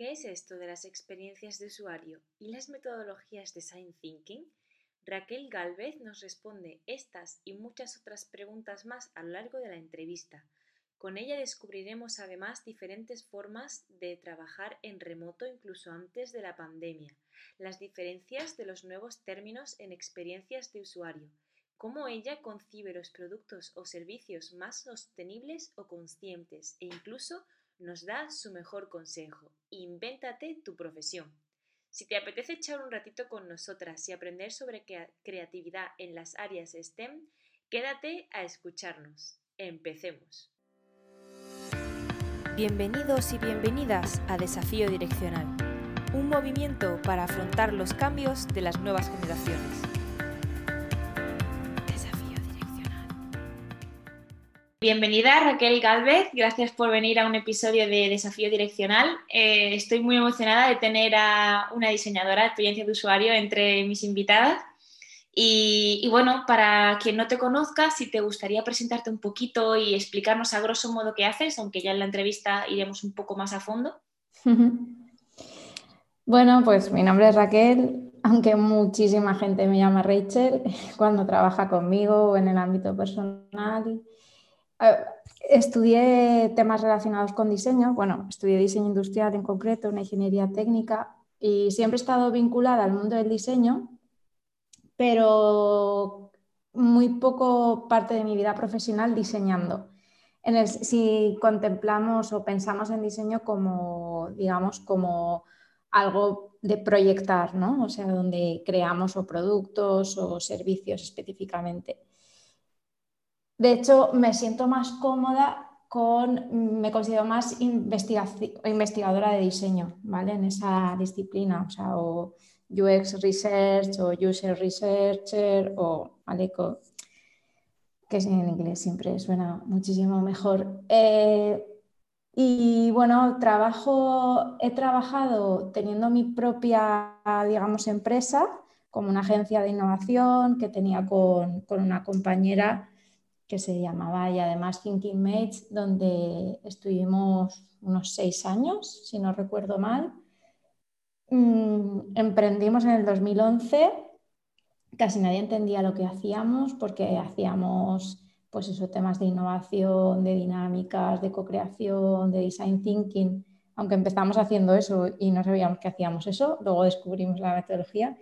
¿Qué es esto de las experiencias de usuario y las metodologías de Design Thinking? Raquel Galvez nos responde estas y muchas otras preguntas más a lo largo de la entrevista. Con ella descubriremos además diferentes formas de trabajar en remoto incluso antes de la pandemia, las diferencias de los nuevos términos en experiencias de usuario, cómo ella concibe los productos o servicios más sostenibles o conscientes e incluso nos da su mejor consejo. Invéntate tu profesión. Si te apetece echar un ratito con nosotras y aprender sobre creatividad en las áreas STEM, quédate a escucharnos. Empecemos. Bienvenidos y bienvenidas a Desafío Direccional, un movimiento para afrontar los cambios de las nuevas generaciones. Bienvenida Raquel Galvez, gracias por venir a un episodio de Desafío Direccional. Eh, estoy muy emocionada de tener a una diseñadora de experiencia de usuario entre mis invitadas. Y, bueno, para quien no te conozca, si te gustaría presentarte un poquito y explicarnos a grosso modo qué haces, aunque ya en la entrevista iremos un poco más a fondo. Bueno, pues mi nombre es Raquel, aunque muchísima gente me llama Rachel cuando trabaja conmigo en el ámbito personal Estudié temas relacionados con diseño, bueno, estudié diseño industrial en concreto, una ingeniería técnica y siempre he estado vinculada al mundo del diseño, pero muy poco parte de mi vida profesional diseñando. si contemplamos o pensamos en diseño como, digamos, como algo de proyectar, ¿no? O sea, donde creamos o productos o servicios específicamente. De hecho, me siento más cómoda con, me considero más investigadora de diseño, ¿vale? En esa disciplina, o sea, o UX Research o User Researcher o, ¿vale? que en inglés siempre suena muchísimo mejor. Eh, y bueno, trabajo, he trabajado teniendo mi propia, digamos, empresa, como una agencia de innovación que tenía con, con una compañera que se llamaba y además Thinking Mates, donde estuvimos unos seis años, si no recuerdo mal. Mm, emprendimos en el 2011, casi nadie entendía lo que hacíamos porque hacíamos pues eso, temas de innovación, de dinámicas, de co-creación, de design thinking, aunque empezamos haciendo eso y no sabíamos que hacíamos eso, luego descubrimos la metodología.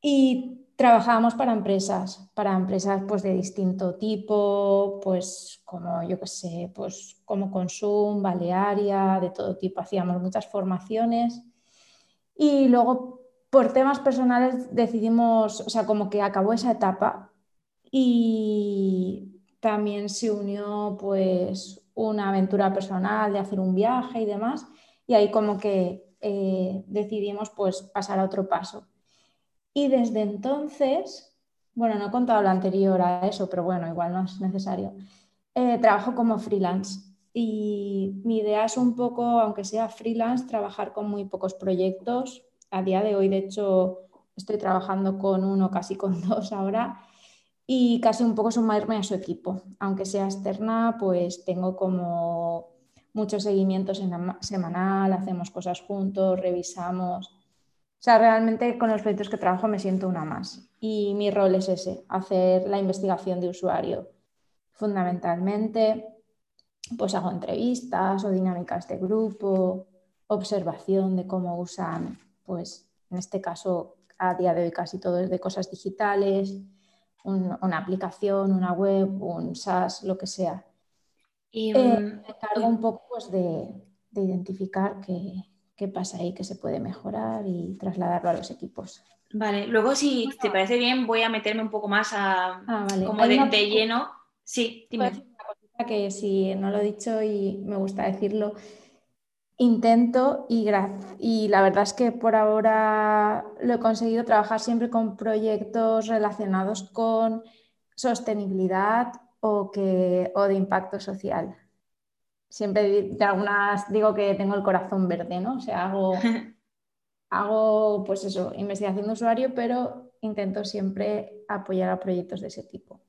Y trabajábamos para empresas, para empresas pues, de distinto tipo, pues como yo que sé, pues como Consum, Balearia, de todo tipo. Hacíamos muchas formaciones. Y luego por temas personales decidimos, o sea, como que acabó esa etapa y también se unió pues una aventura personal de hacer un viaje y demás. Y ahí como que eh, decidimos pues pasar a otro paso y desde entonces, bueno, no he contado lo anterior a eso, pero bueno, igual no es necesario. Eh, trabajo como freelance y mi idea es un poco, aunque sea freelance, trabajar con muy pocos proyectos. A día de hoy, de hecho, estoy trabajando con uno, casi con dos ahora, y casi un poco sumarme a su equipo. Aunque sea externa, pues tengo como muchos seguimientos en la semanal, hacemos cosas juntos, revisamos. O sea, realmente con los proyectos que trabajo me siento una más. Y mi rol es ese, hacer la investigación de usuario. Fundamentalmente, pues hago entrevistas o dinámicas de grupo, observación de cómo usan, pues en este caso, a día de hoy casi todo es de cosas digitales, una aplicación, una web, un SaaS, lo que sea. Y eh, mm, me encargo un poco pues, de, de identificar que, qué pasa ahí que se puede mejorar y trasladarlo a los equipos. Vale, luego si te parece bien voy a meterme un poco más a, ah, como de, lleno. Sí, dime. Una cosita que si no lo he dicho y me gusta decirlo, intento y, y la verdad es que por ahora lo he conseguido trabajar siempre con proyectos relacionados con sostenibilidad o, que, o de impacto social siempre de algunas digo que tengo el corazón verde, ¿no? O sea, hago, hago pues eso, investigación de usuario, pero intento siempre apoyar a proyectos de ese tipo.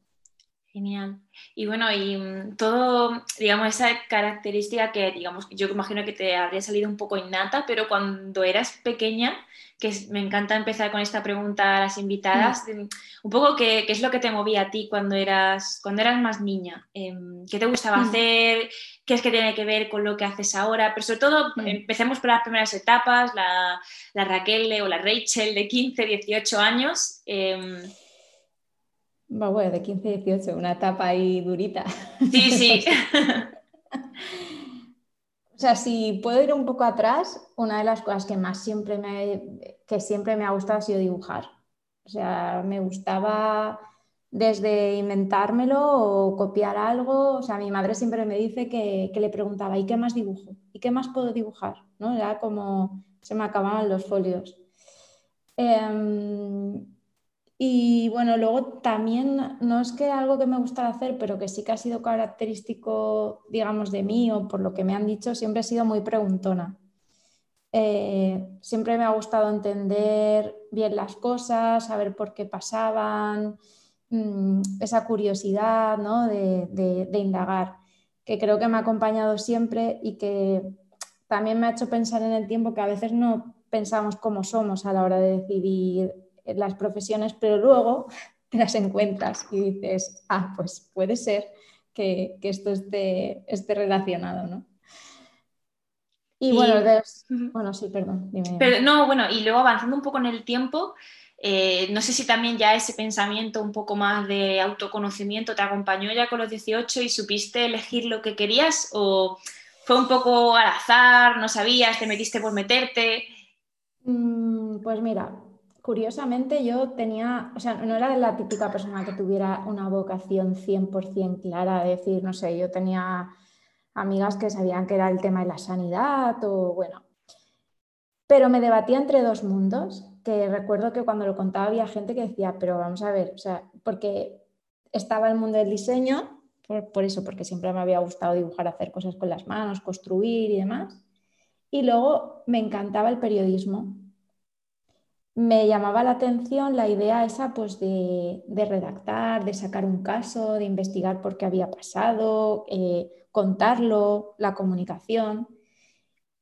Genial. Y bueno, y mm, todo, digamos, esa característica que, digamos, yo imagino que te habría salido un poco innata, pero cuando eras pequeña, que me encanta empezar con esta pregunta a las invitadas, mm. un poco qué, es lo que te movía a ti cuando eras, cuando eras más niña, em, qué te gustaba mm. hacer, qué es que tiene que ver con lo que haces ahora, pero sobre todo empecemos por las primeras etapas, la, la Raquel o la Rachel de 15, 18 años. Em, bueno, de 15 a 18, una etapa ahí durita. Sí, sí. o sea, si puedo ir un poco atrás, una de las cosas que más siempre me, que siempre me ha gustado ha sido dibujar. O sea, me gustaba desde inventármelo o copiar algo. O sea, mi madre siempre me dice que, le preguntaba, ¿y qué más dibujo? ¿Y qué más puedo dibujar? ¿No? Era como se me acababan los folios. Em, y bueno, luego también no es que algo que me gustara hacer, pero que sí que ha sido característico, digamos, de mí o por lo que me han dicho, siempre he sido muy preguntona. Eh, siempre me ha gustado entender bien las cosas, saber por qué pasaban, mm, esa curiosidad ¿no? de, de indagar, que creo que me ha acompañado siempre y que también me ha hecho pensar en el tiempo que a veces no pensamos cómo somos a la hora de decidir las profesiones, pero luego te las encuentras y dices, ah, pues puede ser que, esto esté, esté, relacionado, ¿no? Y, bueno, bueno, sí, perdón. Pero, no, bueno, y luego avanzando un poco en el tiempo, eh, no sé si también ya ese pensamiento un poco más de autoconocimiento te acompañó ya con los 18 y supiste elegir lo que querías o fue un poco al azar, no sabías, te metiste por meterte. Mm, pues mira, curiosamente yo tenía, o sea, no era la típica persona que tuviera una vocación 100% clara, de decir, no sé, yo tenía amigas que sabían que era el tema de la sanidad o bueno, pero me debatía entre dos mundos, que recuerdo que cuando lo contaba había gente que decía, pero vamos a ver, o sea, porque estaba el mundo del diseño, por, por eso, porque siempre me había gustado dibujar, hacer cosas con las manos, construir y demás, y luego me encantaba el periodismo me llamaba la atención la idea esa pues de, redactar, de sacar un caso, de investigar por qué había pasado, eh, contarlo, la comunicación.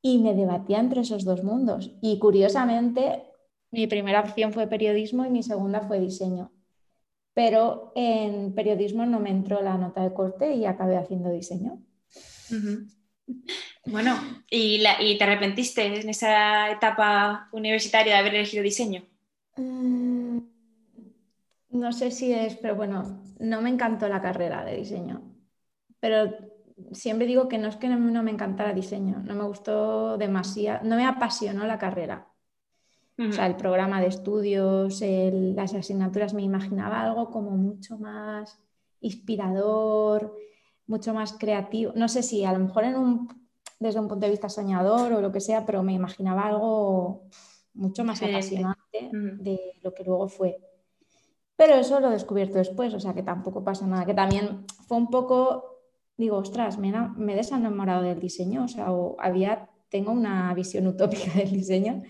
Y me debatía entre esos dos mundos. Y curiosamente, mi primera opción fue periodismo y mi segunda fue diseño. Pero en periodismo no me entró la nota de corte y acabé haciendo diseño. Bueno, ¿y, te arrepentiste en esa etapa universitaria de haber elegido diseño? Mm, no sé si es, pero bueno, no me encantó la carrera de diseño. Pero siempre digo que no es que no, me encantara diseño, no me gustó demasiado, no me apasionó la carrera. O sea, el programa de estudios, las asignaturas, me imaginaba algo como mucho más inspirador, mucho más creativo. No sé si a lo mejor en un, desde un punto de vista soñador o lo que sea, pero me imaginaba algo mucho más apasionante de lo que luego fue. Pero eso lo he descubierto después, o sea que tampoco pasa nada, que también fue un poco, digo, ostras, me, me he desenamorado del diseño, o sea, había, tengo una visión utópica del diseño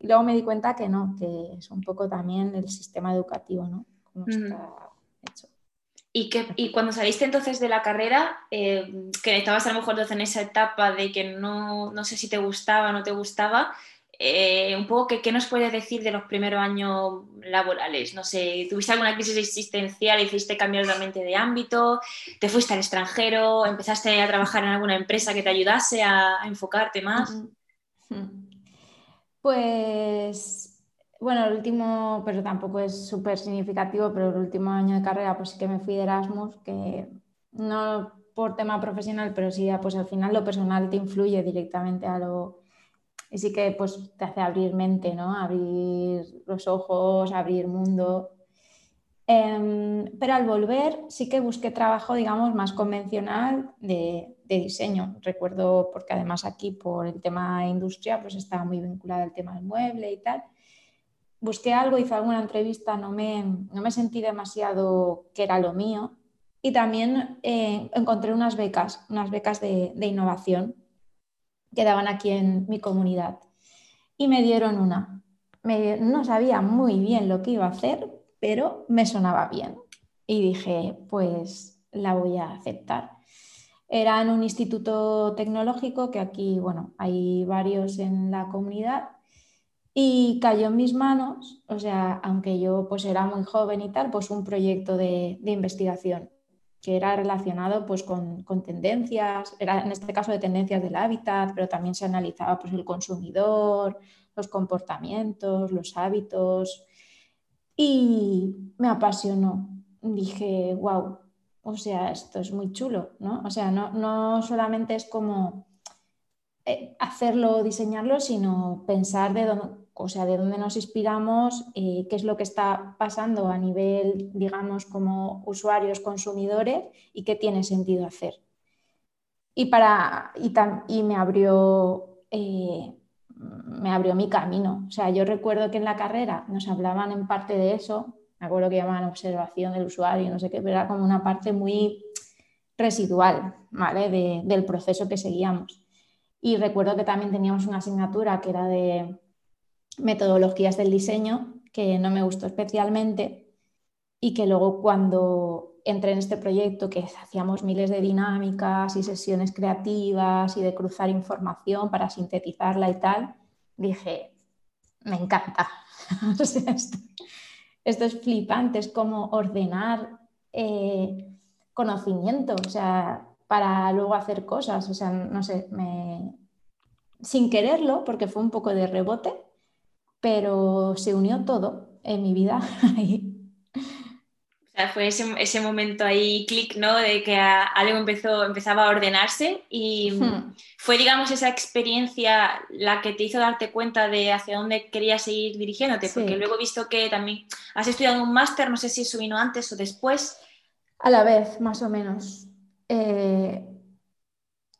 y luego me di cuenta que no, que es un poco también el sistema educativo, ¿no? Cómo está hecho. Y, que, y cuando saliste entonces de la carrera, eh, que estabas a lo mejor en esa etapa de que no, no sé si te gustaba o no te gustaba, eh, un poco ¿qué, nos puedes decir de los primeros años laborales. No sé, ¿tuviste alguna crisis existencial, hiciste cambiar realmente de ámbito, te fuiste al extranjero, empezaste a trabajar en alguna empresa que te ayudase a, enfocarte más? Pues bueno, el último, pero tampoco es súper significativo, pero el último año de carrera pues sí que me fui de Erasmus, que no por tema profesional, pero sí pues al final lo personal te influye directamente a lo... Y sí que pues te hace abrir mente, ¿no? Abrir los ojos, abrir mundo. Em, pero al volver sí que busqué trabajo, digamos, más convencional de, de, diseño. Recuerdo, porque además aquí por el tema de industria, pues estaba muy vinculada al tema del mueble y tal busqué algo, hice alguna entrevista, no me, no me sentí demasiado que era lo mío. Y también eh, encontré unas becas, unas becas de, innovación que daban aquí en mi comunidad. Y me dieron una. no sabía muy bien lo que iba a hacer, pero me sonaba bien. y dije, pues la voy a aceptar. Era en un instituto tecnológico que aquí, bueno, hay varios en la comunidad y cayó en mis manos, o sea, aunque yo pues era muy joven y tal, pues un proyecto de, investigación que era relacionado pues con, tendencias, era en este caso de tendencias del hábitat, pero también se analizaba pues el consumidor, los comportamientos, los hábitos y me apasionó. Dije, wow, o sea, esto es muy chulo, ¿no? O sea, no, solamente es como eh, hacerlo, diseñarlo, sino pensar de dónde, o sea, de dónde nos inspiramos, eh, qué es lo que está pasando a nivel, digamos, como usuarios, consumidores y qué tiene sentido hacer. Y, para, y, me, abrió, eh, me abrió mi camino. O sea, yo recuerdo que en la carrera nos hablaban en parte de eso, me acuerdo que llamaban observación del usuario, no sé qué, pero era como una parte muy residual ¿vale? del proceso que seguíamos. Y recuerdo que también teníamos una asignatura que era de metodologías del diseño, que no me gustó especialmente, y que luego cuando entré en este proyecto, que hacíamos miles de dinámicas y sesiones creativas y de cruzar información para sintetizarla y tal, dije, me encanta. esto es flipante, es como ordenar eh, conocimiento, o sea, para luego hacer cosas, o sea, no sé, me... sin quererlo, porque fue un poco de rebote, pero se unió todo en mi vida. sea, fue ese, momento ahí, clic, ¿no? De que algo empezó, empezaba a ordenarse y... Hmm fue, digamos, esa experiencia la que te hizo darte cuenta de hacia dónde querías seguir dirigiéndote, porque luego he visto que también has estudiado un máster, no sé si eso vino antes o después. A la vez, más o menos. Eh,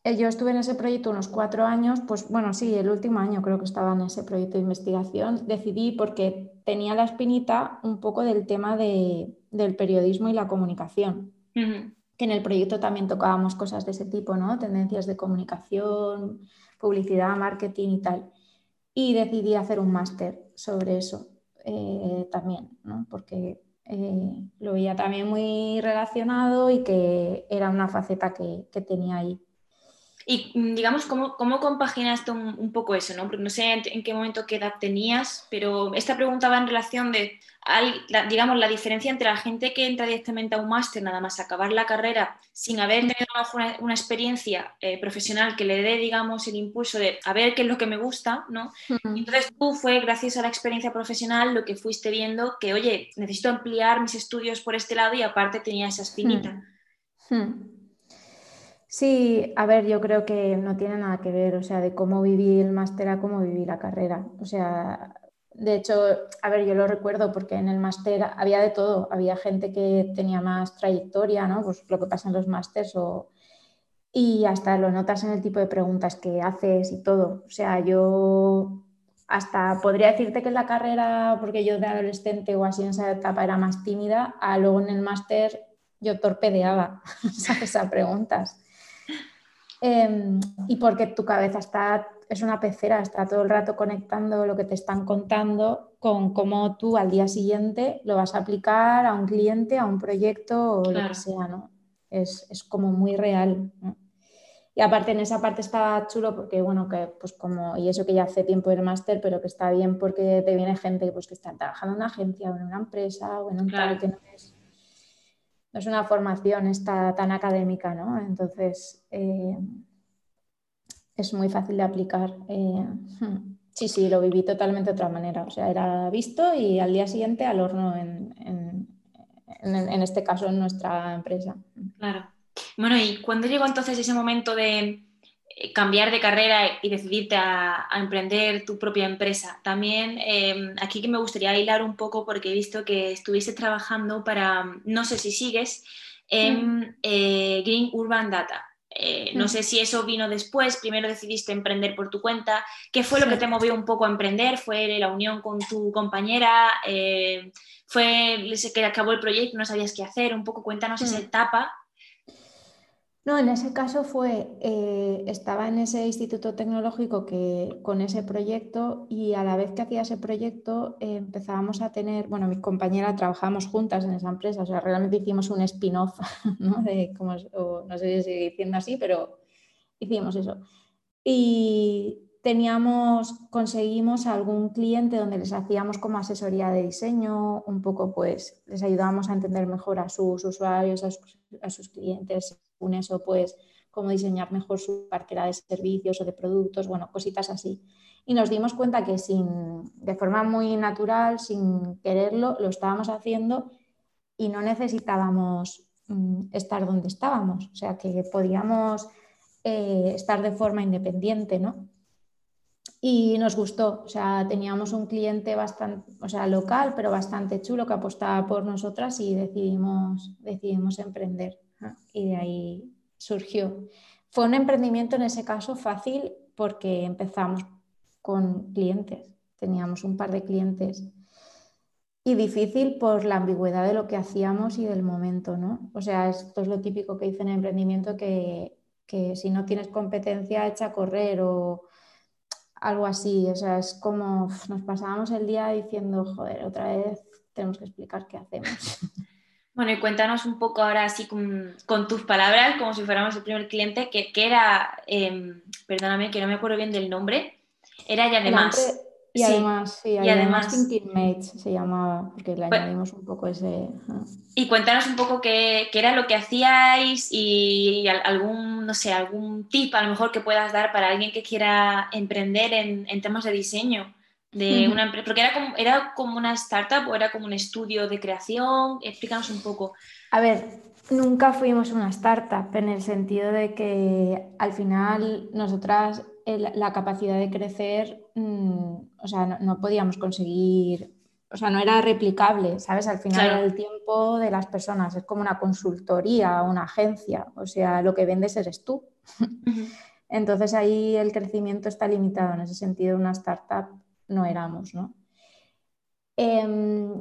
eh, yo estuve en ese proyecto unos cuatro años, pues bueno, sí, el último año creo que estaba en ese proyecto de investigación. Decidí porque tenía la espinita un poco del tema de, del periodismo y la comunicación que en el proyecto también tocábamos cosas de ese tipo, ¿no? Tendencias de comunicación, publicidad, marketing y tal. Y decidí hacer un máster sobre eso eh, también, ¿no? Porque eh, lo veía también muy relacionado y que era una faceta que, que tenía ahí. Y mm, digamos, ¿cómo, cómo compaginaste un, poco eso? ¿no? Porque no sé en, qué momento, qué edad tenías, pero esta pregunta va en relación de, digamos, la diferencia entre la gente que entra directamente a un máster, nada más acabar la carrera, sin haber tenido una, una experiencia eh, profesional que le dé, digamos, el impulso de a ver qué es lo que me gusta, ¿no? Entonces tú fue gracias a la experiencia profesional lo que fuiste viendo que, oye, necesito ampliar mis estudios por este lado y aparte tenía esa espinita. Sí, a ver, yo creo que no tiene nada que ver, o sea, de cómo viví el máster a cómo viví la carrera. O sea, de hecho, a ver, yo lo recuerdo porque en el máster había de todo, había gente que tenía más trayectoria, ¿no? Pues lo que pasa en los másters o... Y hasta lo notas en el tipo de preguntas que haces y todo. O sea, yo hasta podría decirte que en la carrera, porque yo de adolescente o así en esa etapa era más tímida, a luego en el máster yo torpedeaba, ¿sabes? A preguntas. Em, y porque tu cabeza está, es una pecera, está todo el rato conectando lo que te están contando con cómo tú al día siguiente lo vas a aplicar a un cliente, a un proyecto o lo que sea, ¿no? Es, es como muy real. Y aparte en esa parte está chulo porque, bueno, que pues como, y eso que ya hace tiempo el máster, pero que está bien porque te viene gente pues, que está trabajando en una agencia o en una empresa o en un tal que no es no es una formación esta tan académica, ¿no? Entonces, eh, es muy fácil de aplicar. Eh, sí, sí, lo viví totalmente de otra manera. O sea, era visto y al día siguiente al horno en, en este caso en nuestra empresa. Claro. Bueno, ¿y cuándo llegó entonces ese momento de cambiar de carrera y decidirte a, emprender tu propia empresa. También em, aquí que me gustaría hilar un poco porque he visto que estuviste trabajando para, no sé si sigues, en mm. eh, Green Urban Data. Eh, no sé si eso vino después, primero decidiste emprender por tu cuenta. ¿Qué fue lo que te movió un poco a emprender? ¿Fue la unión con tu compañera? ¿Fue que acabó el proyecto, no sabías qué hacer? Un poco cuéntanos esa mm. etapa No, en ese caso fue, eh, estaba en ese instituto tecnológico que, con ese proyecto y a la vez que hacía ese proyecto eh, empezábamos a tener, bueno, mi compañera trabajamos juntas en esa empresa, o sea, realmente hicimos un spin-off, ¿no? De, como, no sé si sigue diciendo así, pero hicimos eso. Y teníamos, conseguimos algún cliente donde les hacíamos como asesoría de diseño, un poco pues les ayudábamos a entender mejor a sus usuarios, a a sus clientes según eso, pues cómo diseñar mejor su cartera de servicios o de productos, bueno, cositas así. Y nos dimos cuenta que sin, de forma muy natural, sin quererlo, lo estábamos haciendo y no necesitábamos mm, estar donde estábamos, o sea que podíamos eh, estar de forma independiente, ¿no? Y nos gustó, o sea, teníamos un cliente bastante, o sea, local, pero bastante chulo que apostaba por nosotras y decidimos, decidimos emprender y de ahí surgió. Fue un emprendimiento en ese caso fácil porque empezamos con clientes, teníamos un par de clientes y difícil por la ambigüedad de lo que hacíamos y del momento, ¿no? O sea, esto es lo típico que dicen en emprendimiento que, que si no tienes competencia echa a correr o algo así, o sea, es como nos pasábamos el día diciendo, joder, otra vez tenemos que explicar qué hacemos. Bueno, y cuéntanos un poco ahora así con, tus palabras, como si fuéramos el primer cliente, que, era, em, perdóname que no me acuerdo bien del nombre, era y además... Y además, sí, y además, Thinking Mates se llamaba, porque le pues añadimos un poco ese... Y cuéntanos un poco qué, era lo que hacíais y algún, no sé, algún tip a lo mejor que puedas dar para alguien que quiera emprender en, en temas de diseño de una empresa, porque era como, era como una startup o era como un estudio de creación, explícanos un poco. A ver, nunca fuimos una startup en el sentido de que al final nosotras la capacidad de crecer, mm, o sea, no, podíamos conseguir, o sea, no era replicable, ¿sabes? Al final era el tiempo de las personas, es como una consultoría, una agencia, o sea, lo que vendes eres tú. Entonces ahí el crecimiento está limitado, en ese sentido una startup no éramos, ¿no? Em,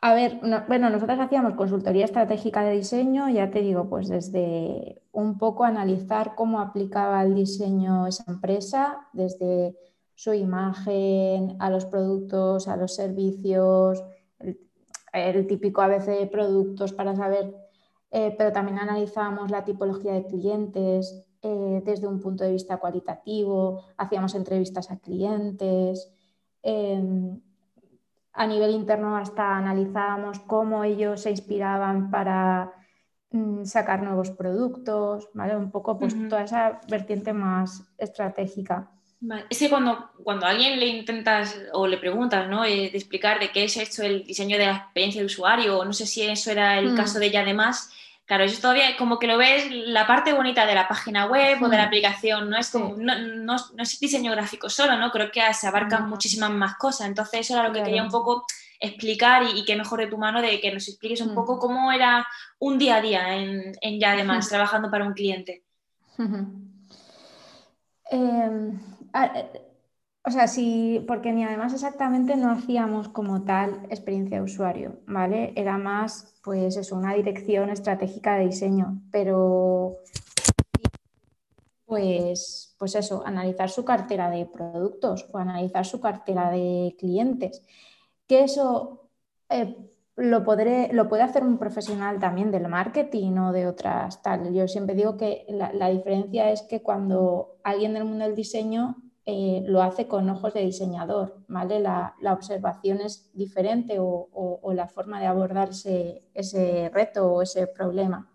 a ver, bueno, nosotros hacíamos consultoría estratégica de diseño, ya te digo, pues desde un poco analizar cómo aplicaba el diseño esa empresa, desde su imagen, a los productos, a los servicios, el, típico ABC de productos para saber, eh, pero también analizábamos la tipología de clientes, eh, desde un punto de vista cualitativo, hacíamos entrevistas a clientes. Em, a nivel interno hasta analizábamos cómo ellos se inspiraban para mm, sacar nuevos productos, ¿vale? Un poco pues toda esa vertiente más estratégica. Es que cuando, cuando a alguien le intentas o le preguntas, ¿no? Eh, de explicar de qué es esto el diseño de la experiencia de usuario, o no sé si eso era el mm. caso de ella además, Claro, eso todavía como que lo ves la parte bonita de la página web o de la aplicación, no es como, no, es diseño gráfico solo, ¿no? Creo que se abarcan muchísimas más cosas. Entonces, eso era lo que quería un poco explicar y, qué mejor de tu mano de que nos expliques un hmm. poco cómo era un día a día en, ya además, trabajando para un cliente. O sea, sí, porque ni además exactamente no hacíamos como tal experiencia de usuario, ¿vale? Era más, pues eso, una dirección estratégica de diseño, pero pues, pues eso, analizar su cartera de productos o analizar su cartera de clientes. Que eso eh, lo, podré, lo puede hacer un profesional también del marketing o de otras tal. Yo siempre digo que la, la diferencia es que cuando alguien del mundo del diseño eh, lo hace con ojos de diseñador, ¿vale? La, observación es diferente o, la forma de abordar ese, reto o ese problema.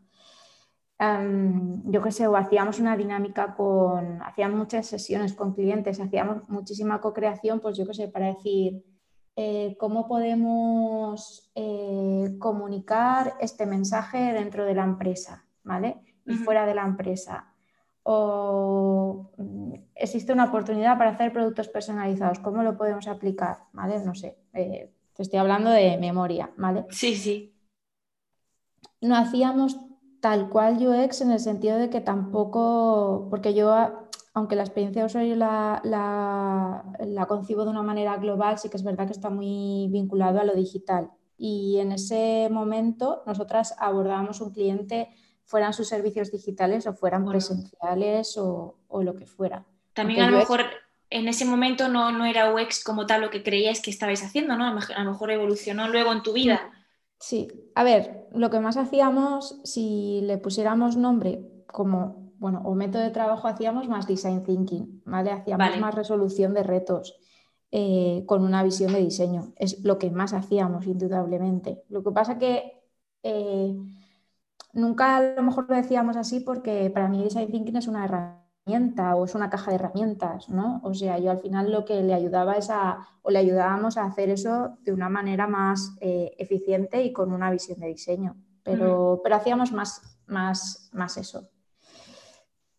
yo qué sé, o hacíamos una dinámica con, hacíamos muchas sesiones con clientes, hacíamos muchísima co-creación, pues yo qué sé, para decir eh, cómo podemos eh, comunicar este mensaje dentro de la empresa, ¿vale? Y fuera de la empresa o mm, existe una oportunidad para hacer productos personalizados. ¿Cómo lo podemos aplicar? ¿Vale? No sé, eh, te estoy hablando de memoria, ¿vale? Sí, sí. No hacíamos tal cual UX en el sentido de que tampoco, porque yo, aunque la experiencia de usuario la, la concibo de una manera global, sí que es verdad que está muy vinculado a lo digital. Y en ese momento nosotras abordábamos un cliente fueran sus servicios digitales o fueran presenciales o, lo que fuera. También a lo mejor en ese momento no, no, era UX como tal lo que creíais que estabais haciendo, ¿no? A lo mejor evolucionó luego en tu vida. Sí, a ver, lo que más hacíamos, si le pusiéramos nombre como, bueno, o método de trabajo, hacíamos más design thinking, ¿vale? Hacíamos más resolución de retos eh, con una visión de diseño. Es lo que más hacíamos, indudablemente. Lo que pasa que eh, nunca a lo mejor lo decíamos así porque para mí design thinking es una herramienta o es una caja de herramientas, ¿no? O sea, yo al final lo que le ayudaba es a, o le ayudábamos a hacer eso de una manera más eh, eficiente y con una visión de diseño, pero, pero hacíamos más, más, más eso.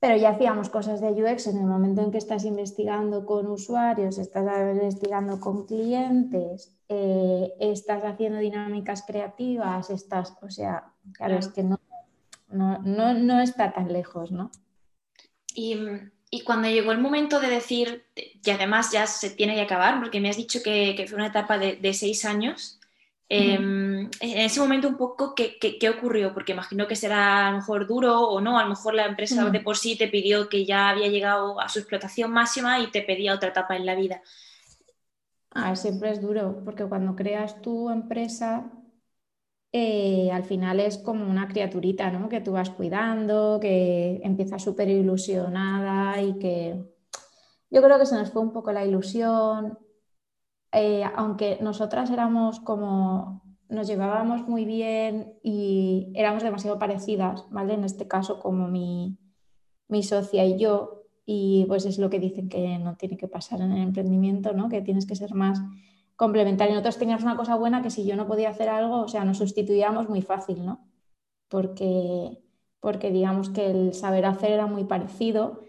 Pero ya hacíamos cosas de UX en el momento en que estás investigando con usuarios, estás investigando con clientes, eh, estás haciendo dinámicas creativas, estás, o sea, claro, es que no, no, no, no está tan lejos, ¿no? Y, cuando llegó el momento de decir, y además ya se tiene que acabar, porque me has dicho que, fue una etapa de, seis años, em, en ese momento un poco, ¿qué, ¿qué, ocurrió? Porque imagino que será a lo mejor duro o no, a lo mejor la empresa de por sí te pidió que ya había llegado a su explotación máxima y te pedía otra etapa en la vida. Ah, siempre es duro, porque cuando creas tu empresa eh, al final es como una criaturita, ¿no? Que tú vas cuidando, que empieza súper ilusionada y que yo creo que se nos fue un poco la ilusión, eh, aunque nosotras éramos como, nos llevábamos muy bien y éramos demasiado parecidas, ¿vale? En este caso como mi, mi socia y yo, y pues es lo que dicen que no tiene que pasar en el emprendimiento, ¿no? Que tienes que ser más complementario. Nosotros teníamos una cosa buena que si yo no podía hacer algo, o sea, nos sustituíamos muy fácil, ¿no? Porque, porque digamos que el saber hacer era muy parecido.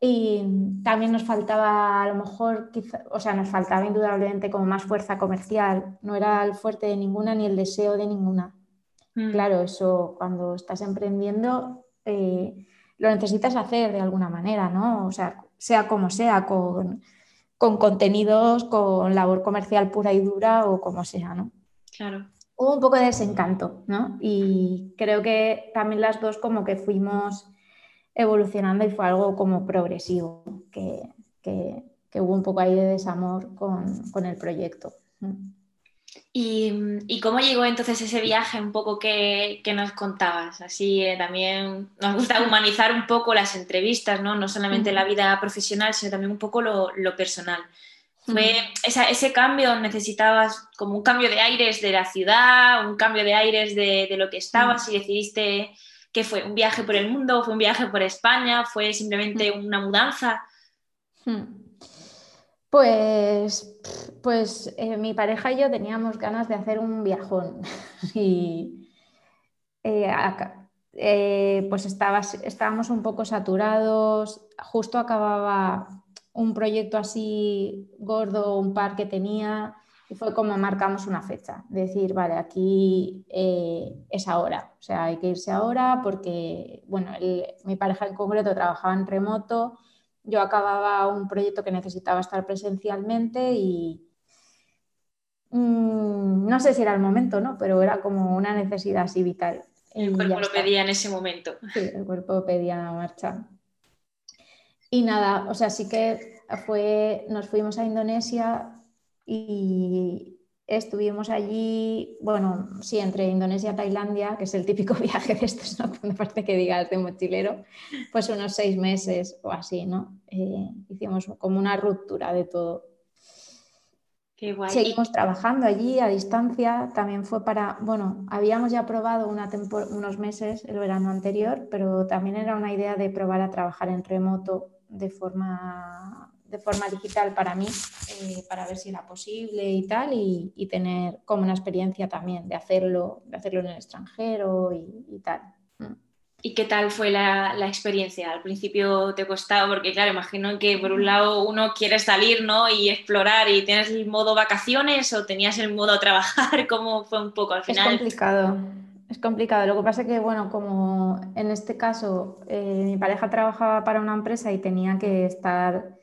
Y también nos faltaba, a lo mejor, o sea, nos faltaba indudablemente como más fuerza comercial. No era el fuerte de ninguna ni el deseo de ninguna. Mm. Claro, eso cuando estás emprendiendo eh, lo necesitas hacer de alguna manera, ¿no? O sea, sea como sea, con, con contenidos, con labor comercial pura y dura o como sea, ¿no? Claro. Hubo un poco de desencanto, ¿no? Y creo que también las dos como que fuimos evolucionando y fue algo como progresivo, que, hubo un poco ahí de desamor con, con el proyecto. ¿Y, cómo llegó entonces ese viaje un poco que, nos contabas? Así eh, también nos gusta humanizar un poco las entrevistas, ¿no? No solamente la vida profesional, sino también un poco lo, personal. Fue ese cambio, necesitabas como un cambio de aires de la ciudad, un cambio de aires de, lo que estabas y decidiste que fue un viaje por el mundo, fue un viaje por España, fue simplemente una mudanza. Pues, pues eh, mi pareja y yo teníamos ganas de hacer un viajón. Y eh, eh, pues estábamos un poco saturados, justo acababa un proyecto así gordo, un par que tenía y fue como marcamos una fecha, decir, vale, aquí es ahora, o sea, hay que irse ahora porque, bueno, mi pareja en concreto trabajaba en remoto yo acababa un proyecto que necesitaba estar presencialmente y mm, no sé si era el momento, ¿no? Pero era como una necesidad así vital. El cuerpo lo pedía en ese momento. Sí, el cuerpo pedía la marcha. Y nada, o sea, sí que fue, nos fuimos a Indonesia y Estuvimos allí, bueno, sí, entre Indonesia y Tailandia, que es el típico viaje de estos, ¿no? Cuando parte que digas de mochilero, pues unos seis meses o así, ¿no? Eh, hicimos como una ruptura de todo. Qué guay. Seguimos trabajando allí a distancia, también fue para, bueno, habíamos ya probado una unos meses el verano anterior, pero también era una idea de probar a trabajar en remoto de forma de forma digital para mí, eh, para ver si era posible y tal, y, tener como una experiencia también de hacerlo, de hacerlo en el extranjero y, tal. Mm. ¿Y qué tal fue la, experiencia? Al principio te costaba, porque claro, imagino que por un lado uno quiere salir ¿no? y explorar y tienes el modo vacaciones o tenías el modo trabajar, ¿cómo fue un poco al final? Es complicado, es complicado. Lo que pasa es que, bueno, como en este caso eh, mi pareja trabajaba para una empresa y tenía que estar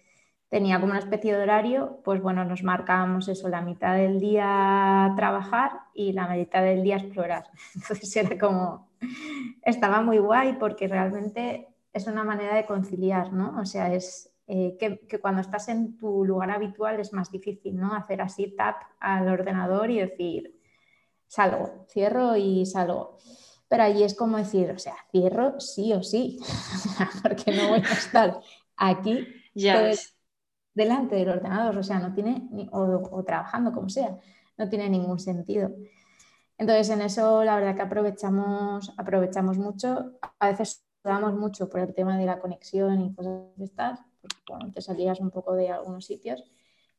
tenía como una especie de horario, pues bueno, nos marcábamos eso, la mitad del día trabajar y la mitad del día explorar. Entonces era como, estaba muy guay porque realmente es una manera de conciliar, ¿no? O sea, es eh, que, cuando estás en tu lugar habitual es más difícil, ¿no? Hacer así tap al ordenador y decir, salgo, cierro y salgo. Pero allí es como decir, o sea, cierro sí o sí, porque no voy a estar aquí ya delante del ordenador, o sea, no tiene, o, trabajando como sea, no tiene ningún sentido. Entonces, en eso la verdad que aprovechamos, aprovechamos mucho. A veces damos mucho por el tema de la conexión y cosas de estas, porque te salías un poco de algunos sitios,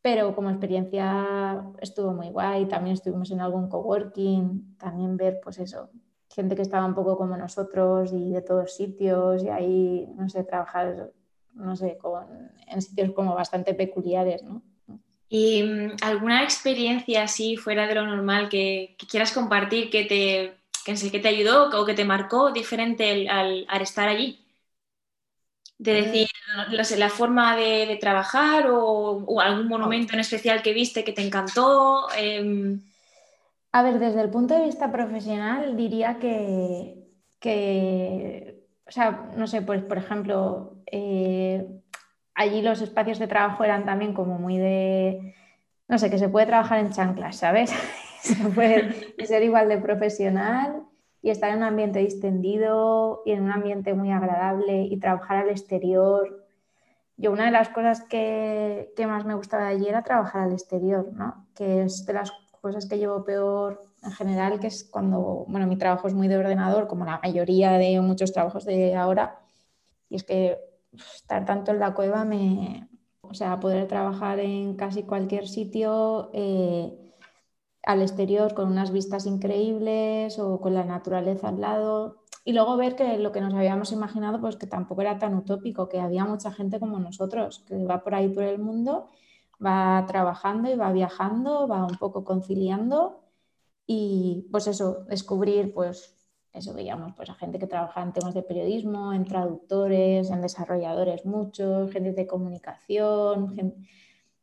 pero como experiencia estuvo muy guay. También estuvimos en algún coworking, también ver, pues eso, gente que estaba un poco como nosotros y de todos sitios, y ahí, no sé, trabajar, no sé, en sitios como bastante peculiares, ¿no? ¿Y mm, alguna experiencia así fuera de lo normal que, quieras compartir que te, que, que te ayudó o que te marcó diferente al, estar allí? De eh. decir, la forma de, trabajar o, algún monumento en especial que viste que te encantó. Em, a ver, desde el punto de vista profesional diría que, o sea, no sé, pues por ejemplo, eh, allí los espacios de trabajo eran también como muy de, no sé, que se puede trabajar en chanclas, ¿sabes? se ser igual de profesional y estar en un ambiente distendido y en un ambiente muy agradable y trabajar al exterior. Yo una de las cosas que, que más me gustaba allí era trabajar al exterior, ¿no? Que es de las cosas que llevo peor en general, que es cuando, bueno, mi trabajo es muy de ordenador, como la mayoría de muchos trabajos de ahora, y es que estar tanto en la cueva me, o sea, poder trabajar en casi cualquier sitio eh, al exterior con unas vistas increíbles o con la naturaleza al lado. Y luego ver que lo que nos habíamos imaginado, pues que tampoco era tan utópico, que había mucha gente como nosotros, que va por ahí por el mundo va trabajando y va viajando, va un poco conciliando y pues eso, descubrir pues eso veíamos pues a gente que trabaja en temas de periodismo, en traductores, en desarrolladores muchos, gente de comunicación,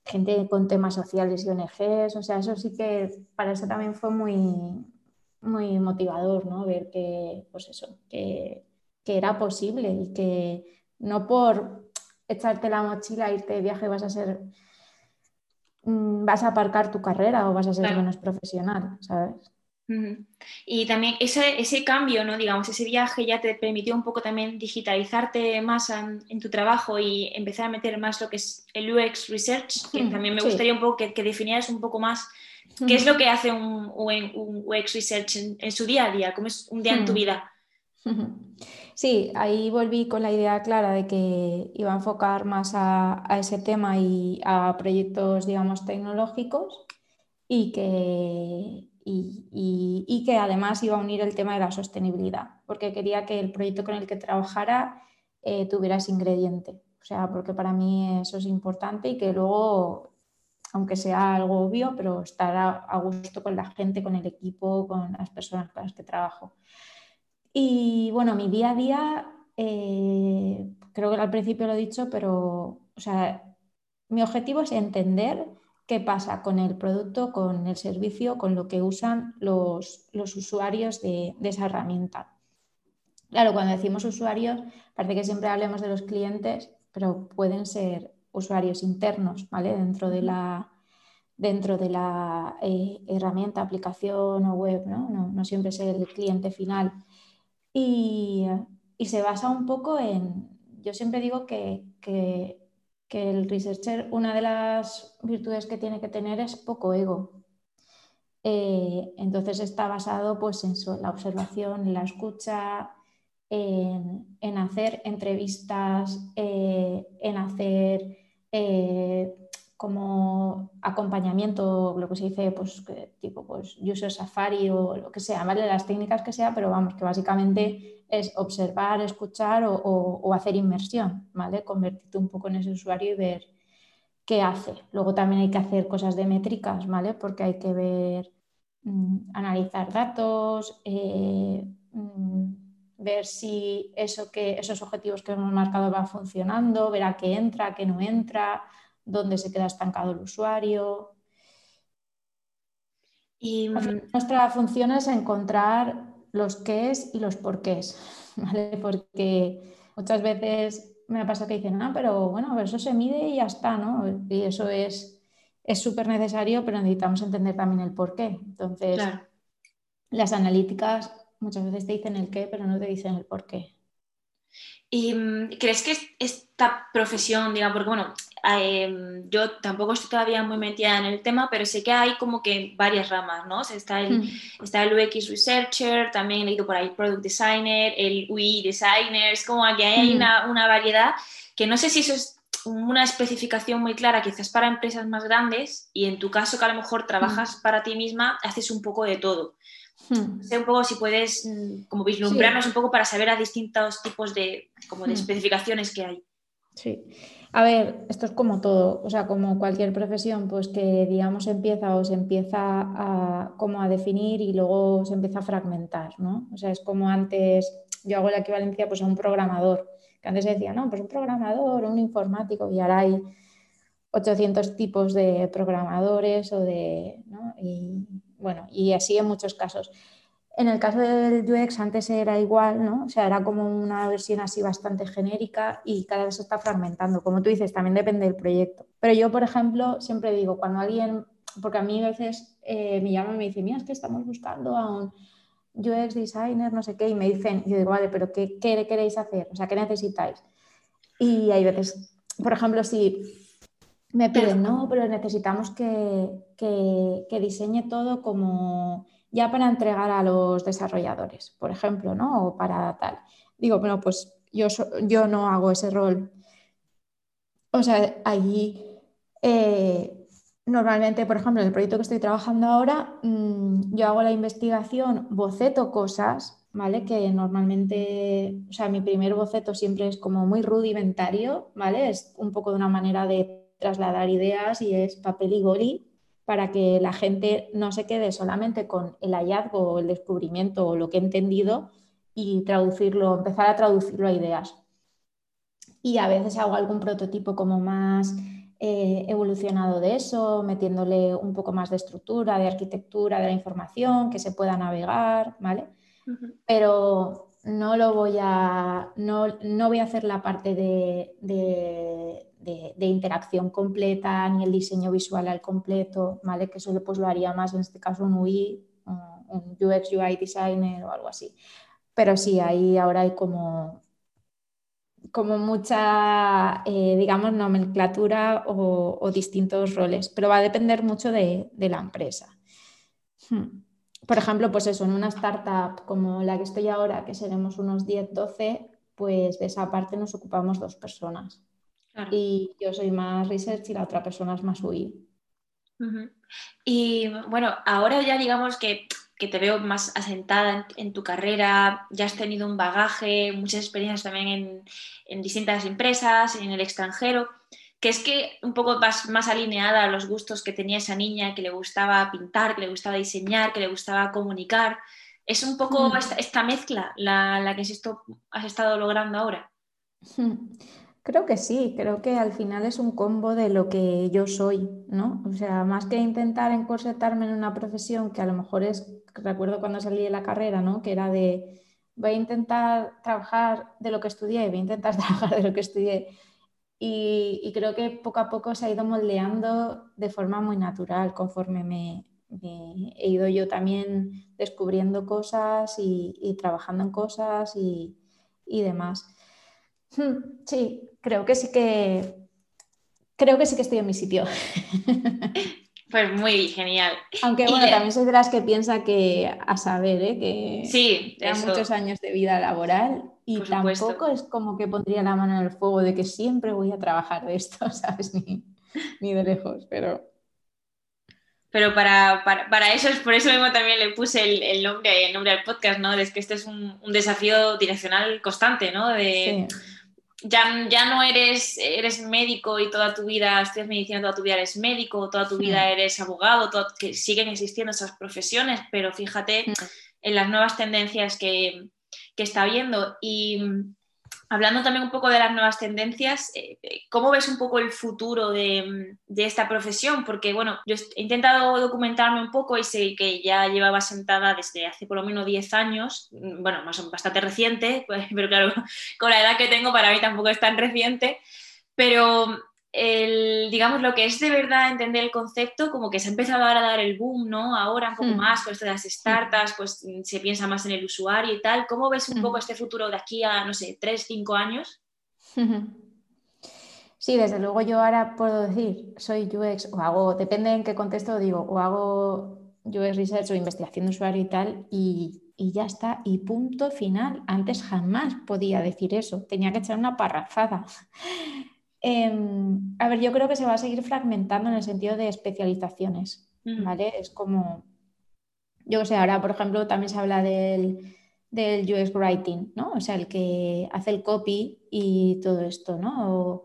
gente, con temas sociales y ONGs, o sea, eso sí que para eso también fue muy, muy motivador, ¿no? Ver que, pues eso, que, que era posible y que no por echarte la mochila, irte de viaje vas a ser Mm, vas a aparcar tu carrera o vas a ser menos profesional, ¿sabes? Y también ese, ese, cambio, ¿no? Digamos, ese viaje ya te permitió un poco también digitalizarte más en, tu trabajo y empezar a meter más lo que es el UX Research, que también me gustaría un poco que, que, definieras un poco más qué es lo que hace un, un UX Research en, su día a día, cómo es un día en tu vida. Sí, ahí volví con la idea clara de que iba a enfocar más a, ese tema y a proyectos, digamos, tecnológicos y que, que además iba a unir el tema de la sostenibilidad, porque quería que el proyecto con el que trabajara eh, tuviera ese ingrediente. O sea, porque para mí eso es importante y que luego, aunque sea algo obvio, pero estar a gusto con la gente, con el equipo, con las personas con las que trabajo. Y bueno, mi día a día, eh, creo que al principio lo he dicho, pero o sea, mi objetivo es entender qué pasa con el producto, con el servicio, con lo que usan los, usuarios de, esa herramienta. Claro, cuando decimos usuarios, parece que siempre hablemos de los clientes, pero pueden ser usuarios internos, ¿vale? Dentro de la, dentro de la eh, herramienta, aplicación o web, ¿no? ¿no? ¿no? siempre es el cliente final. Y, se basa un poco en, yo siempre digo que, el researcher, una de las virtudes que tiene que tener es poco ego. Eh, entonces está basado pues, en la observación, la escucha, en, hacer entrevistas, eh, en hacer eh, como acompañamiento, lo que se dice, pues tipo pues user safari o lo que sea, ¿vale? Las técnicas que sea, pero vamos, que básicamente es observar, escuchar o, hacer inmersión, ¿vale? Convertirte un poco en ese usuario y ver qué hace. Luego también hay que hacer cosas de métricas, ¿vale? Porque hay que ver, mm, analizar datos, eh, mm, ver si esos objetivos que hemos marcado van funcionando, ver a qué entra, a qué no entra, dónde se queda estancado el usuario. Y mm, nuestra función es encontrar los qué es y los por qué es, ¿vale? Porque muchas veces me ha pasado que dicen, ah, pero bueno, eso se mide y ya está, ¿no? Y eso es súper necesario, pero necesitamos entender también el por qué. Entonces, las analíticas muchas veces te dicen el qué, pero no te dicen el por qué. ¿Y mm, crees que esta profesión, digamos, porque bueno, em, yo tampoco estoy todavía muy metida en el tema, pero sé que hay como que varias ramas, ¿no? está, el, hmm. está el UX Researcher, también he leído por ahí Product Designer, el UI Designer, es como que hay hmm. una, una variedad que no sé si eso es una especificación muy clara quizás para empresas más grandes y en tu caso que a lo mejor trabajas hmm. para ti misma, haces un poco de todo. Hmm. Sé un poco si puedes mm, como vislumbrarnos un poco para saber a distintos tipos de, como de hmm. especificaciones que hay. Sí. A ver, esto es como todo, o sea, como cualquier profesión, pues que digamos empieza o se empieza a, como a definir y luego se empieza a fragmentar, ¿no? O sea, es como antes, yo hago la equivalencia pues a un programador, que antes decía, no, pues un programador, un informático, y ahora hay 800 tipos de programadores o de, ¿no? Y, bueno, y así en muchos casos. En el caso del UX antes era igual, ¿no? O sea, era como una versión así bastante genérica y cada vez se está fragmentando. Como tú dices, también depende del proyecto. Pero yo, por ejemplo, siempre digo, cuando alguien, porque a mí a veces eh, me llaman y me dicen, mira, es que estamos buscando a un UX designer, no sé qué, y me dicen, yo digo, vale, pero ¿qué, qué queréis hacer? O sea, ¿qué necesitáis? Y hay veces, por ejemplo, si me piden, no, pero necesitamos que, diseñe todo como ya para entregar a los desarrolladores, por ejemplo, ¿no? O para tal. Digo, bueno, pues yo, yo no hago ese rol. O sea, allí eh, normalmente, por ejemplo, en el proyecto que estoy trabajando ahora, mm, yo hago la investigación, boceto cosas, ¿vale? Que normalmente, o sea, mi primer boceto siempre es como muy rudimentario, ¿vale? Es un poco de una manera de trasladar ideas y es papel y goli para que la gente no se quede solamente con el hallazgo o el descubrimiento o lo que he entendido y traducirlo, empezar a traducirlo a ideas. Y a veces hago algún prototipo como más eh, evolucionado de eso, metiéndole un poco más de estructura, de arquitectura de la información, que se pueda navegar, ¿vale? Pero no lo voy a, no, voy a hacer la parte de, de, interacción completa ni el diseño visual al completo, ¿vale? Que eso pues lo haría más en este caso un UI, un UX UI designer o algo así. Pero sí, ahí ahora hay como, como mucha, eh, digamos, nomenclatura o, distintos roles, pero va a depender mucho de, la empresa. Hmm. Por ejemplo, pues eso, en una startup como la que estoy ahora, que seremos unos 10, 12, pues de esa parte nos ocupamos dos personas. Y yo soy más research y la otra persona es más UI. Y bueno, ahora ya digamos que, te veo más asentada en, tu carrera, ya has tenido un bagaje, muchas experiencias también en, distintas empresas, en el extranjero, que es que un poco vas más alineada a los gustos que tenía esa niña, que le gustaba pintar, que le gustaba diseñar, que le gustaba comunicar. Es un poco mm. esta, mezcla la, que has, estado logrando ahora. Creo que sí, creo que al final es un combo de lo que yo soy, ¿no? O sea, más que intentar encorsetarme en una profesión que a lo mejor es, recuerdo cuando salí de la carrera, ¿no? Que era de, voy a intentar trabajar de lo que estudié, voy a intentar trabajar de lo que estudié. Y, creo que poco a poco se ha ido moldeando de forma muy natural conforme me, he ido yo también descubriendo cosas y, trabajando en cosas y, y demás. Hmm, sí, creo que sí que creo que sí que estoy en mi sitio. Pues muy genial. Aunque bueno, también soy de las que piensa que a saber, ¿eh? que sí, muchos años de vida laboral y tampoco es como que pondría la mano en el fuego de que siempre voy a trabajar de esto, ¿sabes? Ni, de lejos, pero... Pero para, eso, es por eso mismo también le puse el, nombre, el nombre al podcast, ¿no? Es que este es un, desafío direccional constante, ¿no? De, ya, no eres, eres médico y toda tu vida estudias medicina, toda tu vida eres médico, toda tu vida eres abogado, que siguen existiendo esas profesiones, pero fíjate en las nuevas tendencias que, está habiendo. Y hablando también un poco de las nuevas tendencias, eh, eh, ¿cómo ves un poco el futuro de, esta profesión? Porque, bueno, yo he intentado documentarme un poco y sé que ya llevaba sentada desde hace por lo menos 10 años, mm, bueno, más bastante reciente, pues, pero claro, con la edad que tengo para mí tampoco es tan reciente, pero el, digamos, lo que es de verdad entender el concepto, como que se ha empezado ahora a dar el boom, ¿no? Ahora un poco hmm. más con esto de las startups, pues se piensa más en el usuario y tal. ¿Cómo ves un poco hmm. este futuro de aquí a, no sé, tres, cinco años? Sí, desde luego yo ahora puedo decir, soy UX o hago, depende en qué contexto digo, o hago UX Research o investigación de usuario y tal, y, y ya está, y punto final. Antes jamás podía decir eso, tenía que echar una parrafada. Em, a ver, yo creo que se va a seguir fragmentando en el sentido de especializaciones, ¿vale? Es como, yo sé, ahora por ejemplo también se habla del, del UX Writing, ¿no? O sea, el que hace el copy y todo esto, ¿no?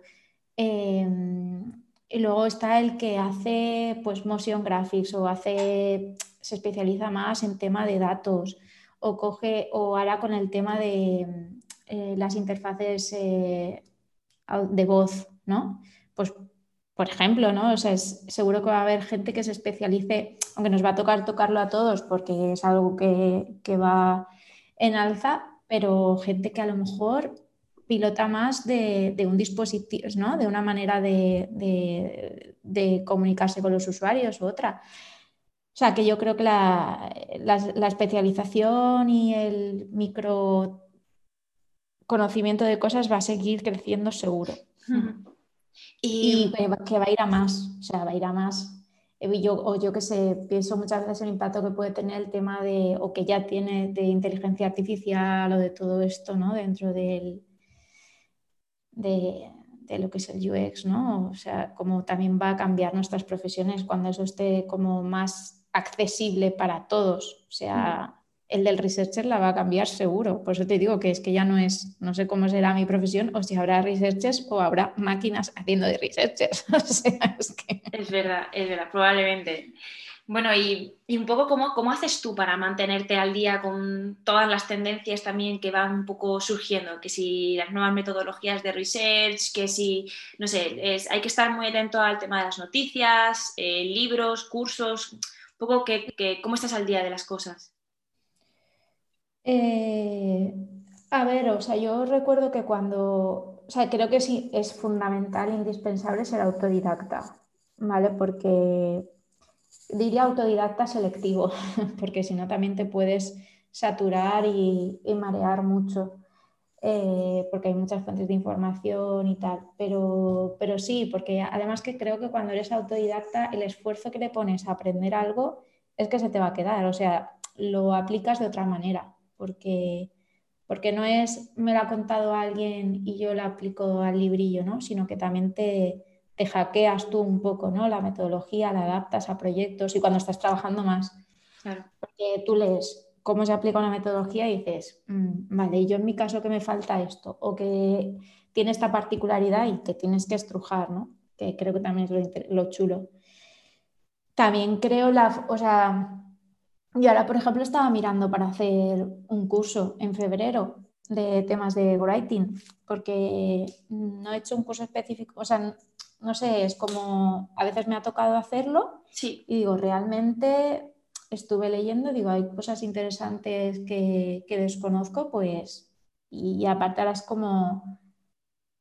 Em, y luego está el que hace pues motion graphics o hace, se especializa más en tema de datos o coge o hará con el tema de eh, las interfaces eh, de voz, ¿no? Pues, por ejemplo, ¿no? O sea, es, seguro que va a haber gente que se especialice, aunque nos va a tocar tocarlo a todos porque es algo que, va en alza, pero gente que a lo mejor pilota más de, un dispositivo, ¿no? De una manera de, comunicarse con los usuarios u otra. O sea, que yo creo que la, la especialización y el micro conocimiento de cosas va a seguir creciendo seguro. Y, que va a ir a más, o sea, va a ir a más. Eh, yo, o yo que sé, pienso muchas veces el impacto que puede tener el tema de, o que ya tiene de inteligencia artificial o de todo esto, ¿no? Dentro del, de, de lo que es el UX, ¿no? O sea, como también va a cambiar nuestras profesiones cuando eso esté como más accesible para todos. O sea, el del researcher la va a cambiar seguro. Por eso te digo que es que ya no es, no sé cómo será mi profesión o si habrá researchers o habrá máquinas haciendo de researchers. es, verdad, es verdad, probablemente. Bueno, y, un poco cómo, cómo haces tú para mantenerte al día con todas las tendencias también que van un poco surgiendo, que si las nuevas metodologías de research, que si, no sé, hay que estar muy atento al tema de las noticias, eh, libros, cursos, un poco que, cómo estás al día de las cosas. Eh, a ver, o sea, yo recuerdo que cuando, o sea, creo que sí es fundamental, indispensable ser autodidacta, ¿vale? Porque diría autodidacta selectivo, porque si no también te puedes saturar y, marear mucho, eh, porque hay muchas fuentes de información y tal, pero, pero sí, porque además que creo que cuando eres autodidacta, el esfuerzo que le pones a aprender algo es que se te va a quedar, o sea, lo aplicas de otra manera porque, porque no es me lo ha contado alguien y yo la aplico al librillo, ¿no? sino que también te, te hackeas tú un poco ¿no? la metodología, la adaptas a proyectos y cuando estás trabajando más. Porque tú lees cómo se aplica una metodología y dices, mm, vale, yo en mi caso que me falta esto, o que tiene esta particularidad y que tienes que estrujar, ¿no? que creo que también es lo, lo chulo. También creo la, o sea, y ahora, por ejemplo, estaba mirando para hacer un curso en febrero de temas de writing, porque no he hecho un curso específico, o sea, no sé, es como a veces me ha tocado hacerlo sí. y digo, realmente estuve leyendo, digo, hay cosas interesantes que, desconozco, pues, y, aparte ahora es como,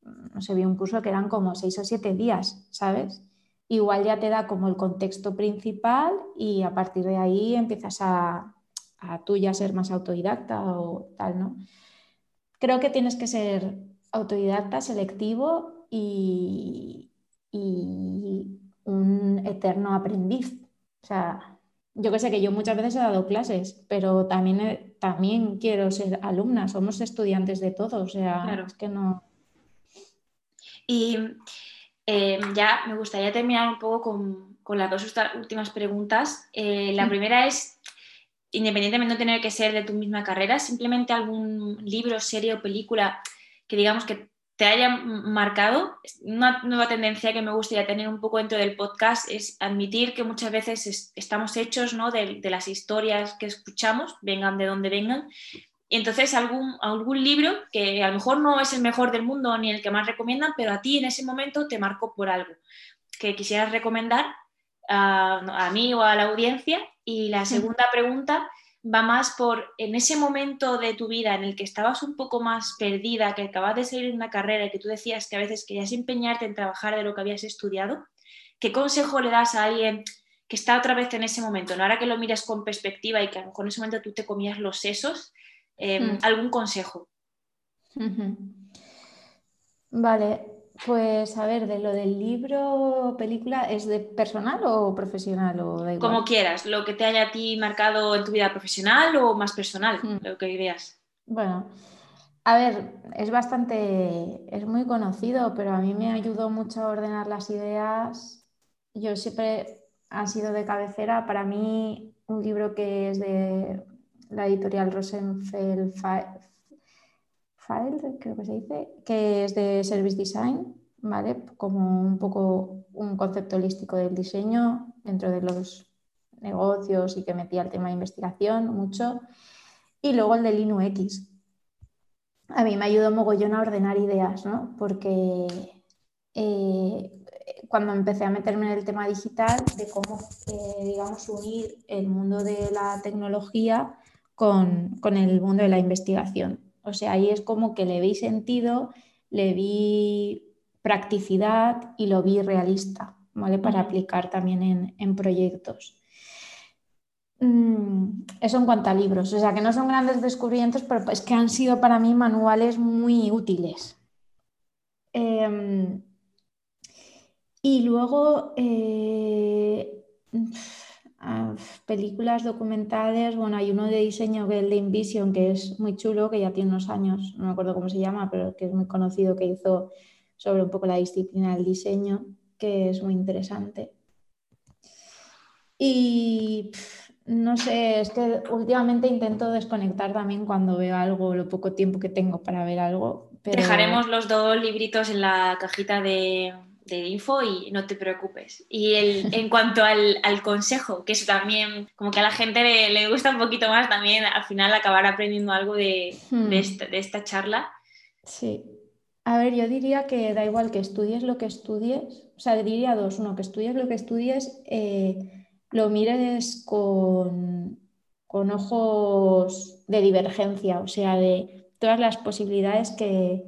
no sé, vi un curso que eran como seis o siete días, ¿sabes? Igual ya te da como el contexto principal y a partir de ahí empiezas a, a tú ya ser más autodidacta o tal, ¿no? Creo que tienes que ser autodidacta, selectivo y, y un eterno aprendiz. O sea, yo que sé que yo muchas veces he dado clases, pero también, también quiero ser alumna, somos estudiantes de todo, o sea, es que no. Y Em, ya me gustaría terminar un poco con, las dos últimas preguntas. Eh, la primera es, independientemente de no tener que ser de tu misma carrera, simplemente algún libro, serie o película que digamos que te haya marcado. Una nueva tendencia que me gustaría tener un poco dentro del podcast es admitir que muchas veces estamos hechos ¿no? de, de, las historias que escuchamos, vengan de donde vengan, Y entonces algún, algún libro que a lo mejor no es el mejor del mundo ni el que más recomiendan, pero a ti en ese momento te marcó por algo que quisieras recomendar a, a mí o a la audiencia. Y la segunda pregunta va más por en ese momento de tu vida en el que estabas un poco más perdida, que acabas de salir de una carrera y que tú decías que a veces querías empeñarte en trabajar de lo que habías estudiado, ¿qué consejo le das a alguien que está otra vez en ese momento? ¿no? Ahora que lo miras con perspectiva y que a lo mejor en ese momento tú te comías los sesos, em, hmm. ¿algún consejo? Vale, pues a ver, de lo del libro película, ¿es de personal o profesional? O Como quieras, lo que te haya a ti marcado en tu vida profesional o más personal, hmm. lo que ideas. Bueno, a ver, es bastante, es muy conocido, pero a mí me ayudó mucho a ordenar las ideas. Yo siempre han sido de cabecera. Para mí, un libro que es de la editorial Rosenfeld creo que se dice, que es de Service Design, ¿vale? Como un poco un concepto holístico del diseño dentro de los negocios y que metía el tema de investigación mucho. Y luego el de Linux. A mí me ayudó mogollón a ordenar ideas, ¿no? Porque eh, cuando empecé a meterme en el tema digital, de cómo, eh, digamos, unir el mundo de la tecnología con, con el mundo de la investigación. O sea, ahí es como que le vi sentido, le vi practicidad y lo vi realista, ¿vale? Para aplicar también en, proyectos. Mm, eso en cuanto a libros, o sea, que no son grandes descubrimientos, pero es que han sido para mí manuales muy útiles. Em, y luego, eh, películas documentales, bueno, hay uno de diseño que el de Invision, que es muy chulo, que ya tiene unos años, no me acuerdo cómo se llama, pero que es muy conocido, que hizo sobre un poco la disciplina del diseño, que es muy interesante. Y no sé, es que últimamente intento desconectar también cuando veo algo, lo poco tiempo que tengo para ver algo. Dejaremos los dos libritos en la cajita de, de info y no te preocupes. Y el, en cuanto al, al, consejo, que eso también, como que a la gente le, gusta un poquito más también, al final acabar aprendiendo algo de, hmm. de, esta, de, esta, charla. Sí. A ver, yo diría que da igual que estudies lo que estudies, o sea, diría dos, uno, que estudies lo que estudies, eh, lo mires con, con ojos de divergencia, o sea, de todas las posibilidades que,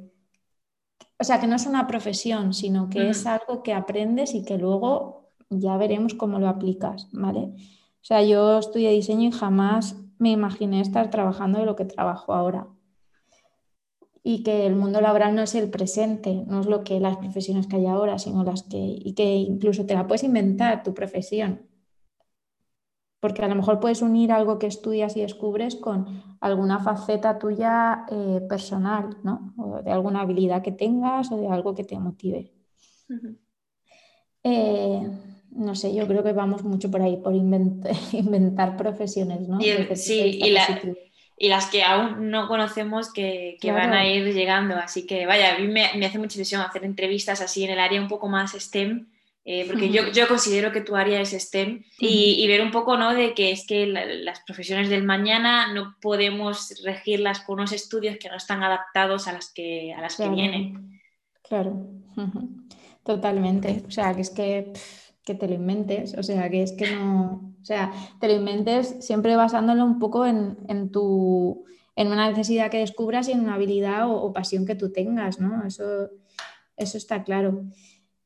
o sea, que no es una profesión, sino que es algo que aprendes y que luego ya veremos cómo lo aplicas, ¿vale? O sea, yo estudié diseño y jamás me imaginé estar trabajando de lo que trabajo ahora. Y que el mundo laboral no es el presente, no es lo que las profesiones que hay ahora, sino las que, y que incluso te la puedes inventar tu profesión porque a lo mejor puedes unir algo que estudias y descubres con alguna faceta tuya eh, personal, ¿no? O de alguna habilidad que tengas o de algo que te motive. Eh, no sé, yo creo que vamos mucho por ahí, por inventar profesiones, ¿no? sí, y, las que aún no conocemos que, van a ir llegando. Así que, vaya, a mí me, me hace mucha ilusión hacer entrevistas así en el área un poco más STEM eh, porque yo, yo, considero que tu área es STEM y, ver un poco ¿no? de que es que las profesiones del mañana no podemos regirlas con unos estudios que no están adaptados a las que, a las que vienen. Claro, totalmente. O sea, que es que, que te lo inventes, o sea, que es que no, o sea, te lo inventes siempre basándolo un poco en, en tu en una necesidad que descubras y en una habilidad o, o pasión que tú tengas, ¿no? Eso, eso está claro.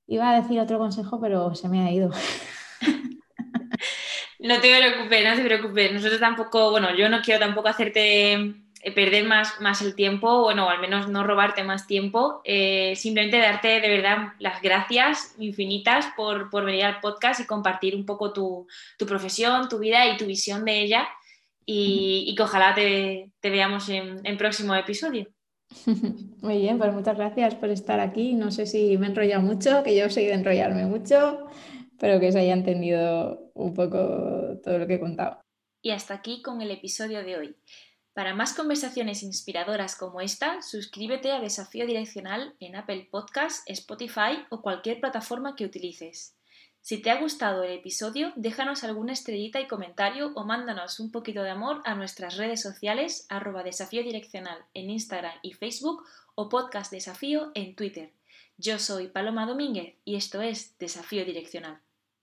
Iba a decir otro consejo, pero se me ha ido. no te preocupes, no te preocupes. Nosotros tampoco, bueno, yo no quiero tampoco hacerte eh, perder más, más el tiempo, bueno, o al menos no robarte más tiempo, eh, simplemente darte de verdad las gracias infinitas por, venir al podcast y compartir un poco tu, profesión, tu vida y tu visión de ella y, que ojalá te, veamos en el próximo episodio. Muy bien, pues muchas gracias por estar aquí. No sé si me he enrollado mucho, que yo soy de enrollarme mucho, pero que se haya entendido un poco todo lo que he contado. Y hasta aquí con el episodio de hoy. Para más conversaciones inspiradoras como esta, suscríbete a Desafío Direccional en Apple Podcasts, Spotify o cualquier plataforma que utilices. Si te ha gustado el episodio, déjanos alguna estrellita y comentario o mándanos un poquito de amor a nuestras redes sociales arroba desafío direccional en Instagram y Facebook o podcast desafío en Twitter. Yo soy Paloma Domínguez y esto es Desafío Direccional.